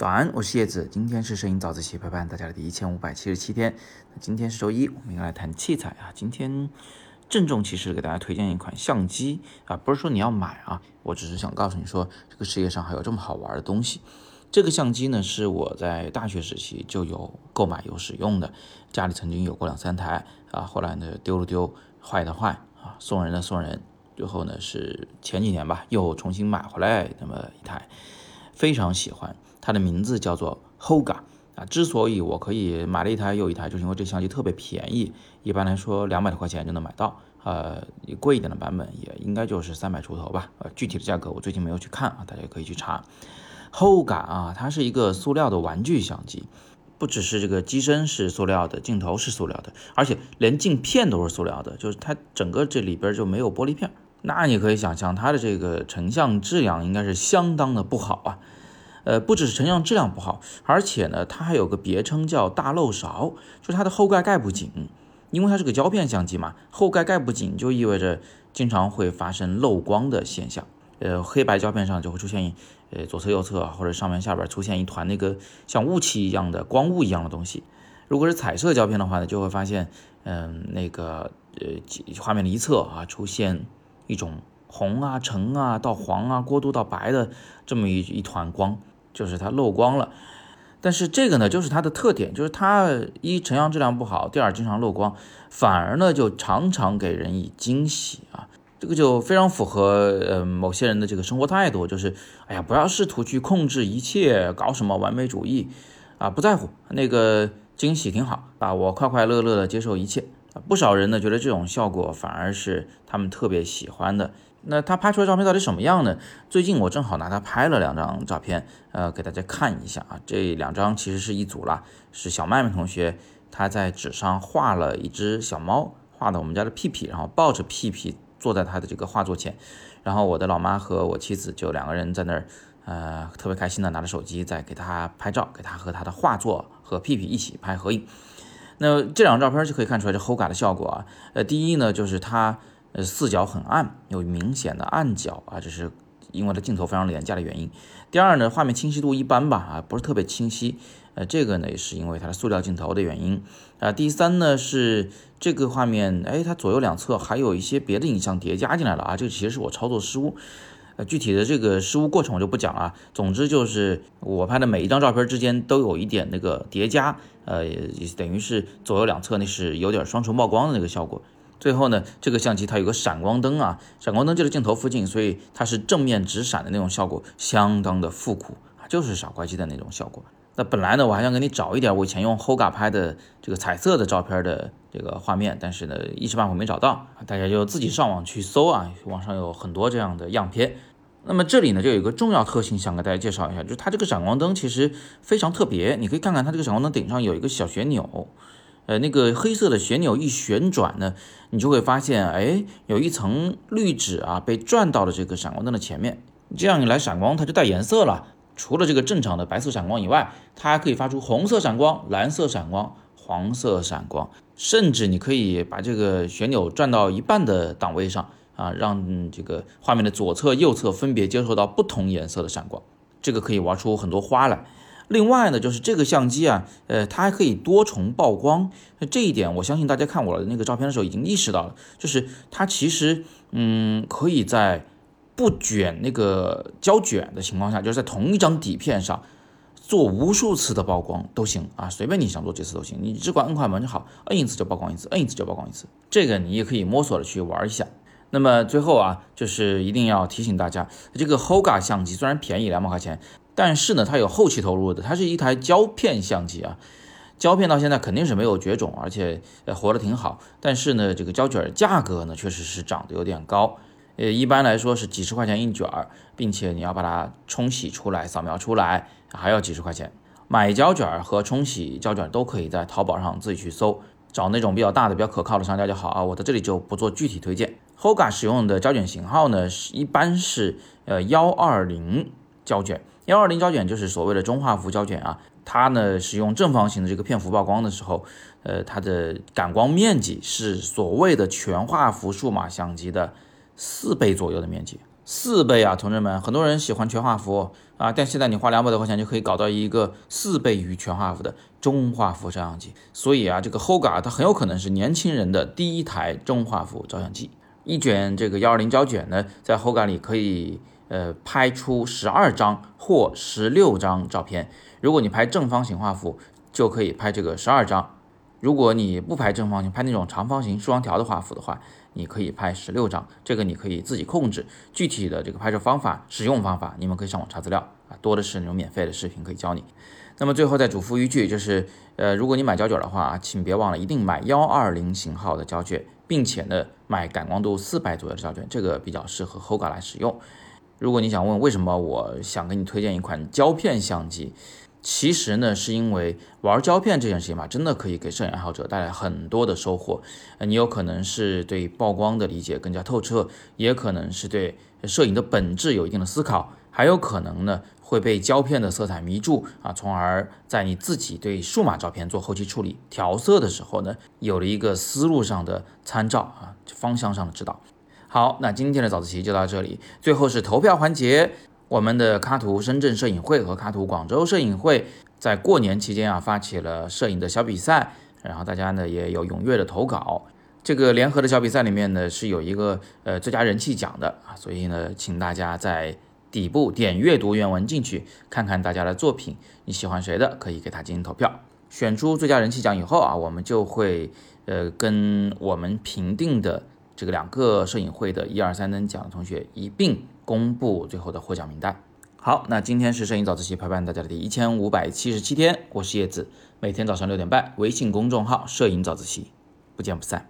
早安，我是叶子，今天是摄影早自习陪伴大家的第一千五百七十七天。今天是周一，我们来谈器材啊。今天郑重其事给大家推荐一款相机啊，不是说你要买啊，我只是想告诉你说，这个世界上还有这么好玩的东西。这个相机呢，是我在大学时期就有购买有使用的，家里曾经有过两三台啊，后来呢丢了丢，坏的坏啊，送人的送人，最后呢是前几年吧，又重新买回来那么一台，非常喜欢。它的名字叫做 Hoga 啊，之所以我可以买了一台又一台，就是因为这相机特别便宜，一般来说两百多块钱就能买到，呃，贵一点的版本也应该就是三百出头吧，呃，具体的价格我最近没有去看啊，大家可以去查。Hoga 啊，它是一个塑料的玩具相机，不只是这个机身是塑料的，镜头是塑料的，而且连镜片都是塑料的，就是它整个这里边就没有玻璃片，那你可以想象它的这个成像质量应该是相当的不好啊。呃，不只是成像质量不好，而且呢，它还有个别称叫大漏勺，就是它的后盖盖不紧，因为它是个胶片相机嘛，后盖盖不紧就意味着经常会发生漏光的现象。呃，黑白胶片上就会出现，呃，左侧右侧或者上面下边出现一团那个像雾气一样的光雾一样的东西。如果是彩色胶片的话呢，就会发现，嗯，那个呃画面的一侧啊出现一种红啊、橙啊到黄啊过渡到白的这么一一团光。就是它漏光了，但是这个呢，就是它的特点，就是它一成像质量不好，第二经常漏光，反而呢就常常给人以惊喜啊，这个就非常符合呃某些人的这个生活态度，就是哎呀不要试图去控制一切，搞什么完美主义啊，不在乎那个惊喜挺好啊，我快快乐乐的接受一切，不少人呢觉得这种效果反而是他们特别喜欢的。那他拍出来照片到底什么样呢？最近我正好拿他拍了两张照片，呃，给大家看一下啊。这两张其实是一组啦，是小麦麦同学他在纸上画了一只小猫，画的我们家的屁屁，然后抱着屁屁坐在他的这个画作前，然后我的老妈和我妻子就两个人在那儿，呃，特别开心的拿着手机在给他拍照，给他和他的画作和屁屁一起拍合影。那这两张照片就可以看出来这 Hoga 的效果啊。呃，第一呢就是它。呃，四角很暗，有明显的暗角啊，这是因为它镜头非常廉价的原因。第二呢，画面清晰度一般吧，啊，不是特别清晰。呃，这个呢也是因为它的塑料镜头的原因啊。第三呢是这个画面，哎，它左右两侧还有一些别的影像叠加进来了啊，这个其实是我操作失误。具体的这个失误过程我就不讲了。总之就是我拍的每一张照片之间都有一点那个叠加，呃，等于是左右两侧那是有点双重曝光的那个效果。最后呢，这个相机它有个闪光灯啊，闪光灯就是镜头附近，所以它是正面直闪的那种效果，相当的复古啊，就是傻瓜机的那种效果。那本来呢，我还想给你找一点我以前用 Hoga 拍的这个彩色的照片的这个画面，但是呢，一时半会没找到，大家就自己上网去搜啊，网上有很多这样的样片。那么这里呢，就有一个重要特性想给大家介绍一下，就是它这个闪光灯其实非常特别，你可以看看它这个闪光灯顶上有一个小旋钮。呃，那个黑色的旋钮一旋转呢，你就会发现，哎，有一层滤纸啊，被转到了这个闪光灯的前面。这样一来，闪光它就带颜色了。除了这个正常的白色闪光以外，它还可以发出红色闪光、蓝色闪光、黄色闪光，甚至你可以把这个旋钮转到一半的档位上啊，让这个画面的左侧、右侧分别接受到不同颜色的闪光。这个可以玩出很多花来。另外呢，就是这个相机啊，呃，它还可以多重曝光。那这一点，我相信大家看我的那个照片的时候已经意识到了，就是它其实，嗯，可以在不卷那个胶卷的情况下，就是在同一张底片上做无数次的曝光都行啊，随便你想做几次都行，你只管摁快门就好，摁一次就曝光一次，摁一次就曝光一次。这个你也可以摸索着去玩一下。那么最后啊，就是一定要提醒大家，这个 Hoga 相机虽然便宜两百块钱。但是呢，它有后期投入的，它是一台胶片相机啊，胶片到现在肯定是没有绝种，而且呃活得挺好。但是呢，这个胶卷价格呢，确实是涨得有点高，呃，一般来说是几十块钱一卷，并且你要把它冲洗出来、扫描出来，还要几十块钱。买胶卷和冲洗胶卷都可以在淘宝上自己去搜，找那种比较大的、比较可靠的商家就好啊。我在这里就不做具体推荐。Hoga 使用的胶卷型号呢，是一般是呃幺二零胶卷。幺二零胶卷就是所谓的中画幅胶卷啊，它呢使用正方形的这个片幅曝光的时候，呃，它的感光面积是所谓的全画幅数码相机的四倍左右的面积，四倍啊，同志们，很多人喜欢全画幅啊，但现在你花两百多块钱就可以搞到一个四倍于全画幅的中画幅照相机。所以啊，这个 Hoga 它很有可能是年轻人的第一台中画幅照相机。一卷这个幺二零胶卷呢，在 Hoga 里可以呃拍出十二张或十六张照片。如果你拍正方形画幅，就可以拍这个十二张。如果你不拍正方形，拍那种长方形竖长条的画幅的话，你可以拍十六张。这个你可以自己控制。具体的这个拍摄方法、使用方法，你们可以上网查资料啊，多的是那种免费的视频可以教你。那么最后再嘱咐一句，就是呃，如果你买胶卷的话，请别忘了一定买幺二零型号的胶卷，并且呢买感光度四百左右的胶卷，这个比较适合 Hoga 来使用。如果你想问为什么我想给你推荐一款胶片相机？其实呢，是因为玩胶片这件事情嘛，真的可以给摄影爱好者带来很多的收获。呃，你有可能是对曝光的理解更加透彻，也可能是对摄影的本质有一定的思考，还有可能呢会被胶片的色彩迷住啊，从而在你自己对数码照片做后期处理调色的时候呢，有了一个思路上的参照啊，方向上的指导。好，那今天的早自习就到这里，最后是投票环节。我们的卡图深圳摄影会和卡图广州摄影会在过年期间啊发起了摄影的小比赛，然后大家呢也有踊跃的投稿。这个联合的小比赛里面呢是有一个呃最佳人气奖的啊，所以呢请大家在底部点阅读原文进去看看大家的作品，你喜欢谁的可以给他进行投票。选出最佳人气奖以后啊，我们就会呃跟我们评定的这个两个摄影会的一二三等奖的同学一并。公布最后的获奖名单。好，那今天是摄影早自习陪伴大家的第一千五百七十七天，我是叶子，每天早上六点半，微信公众号“摄影早自习”，不见不散。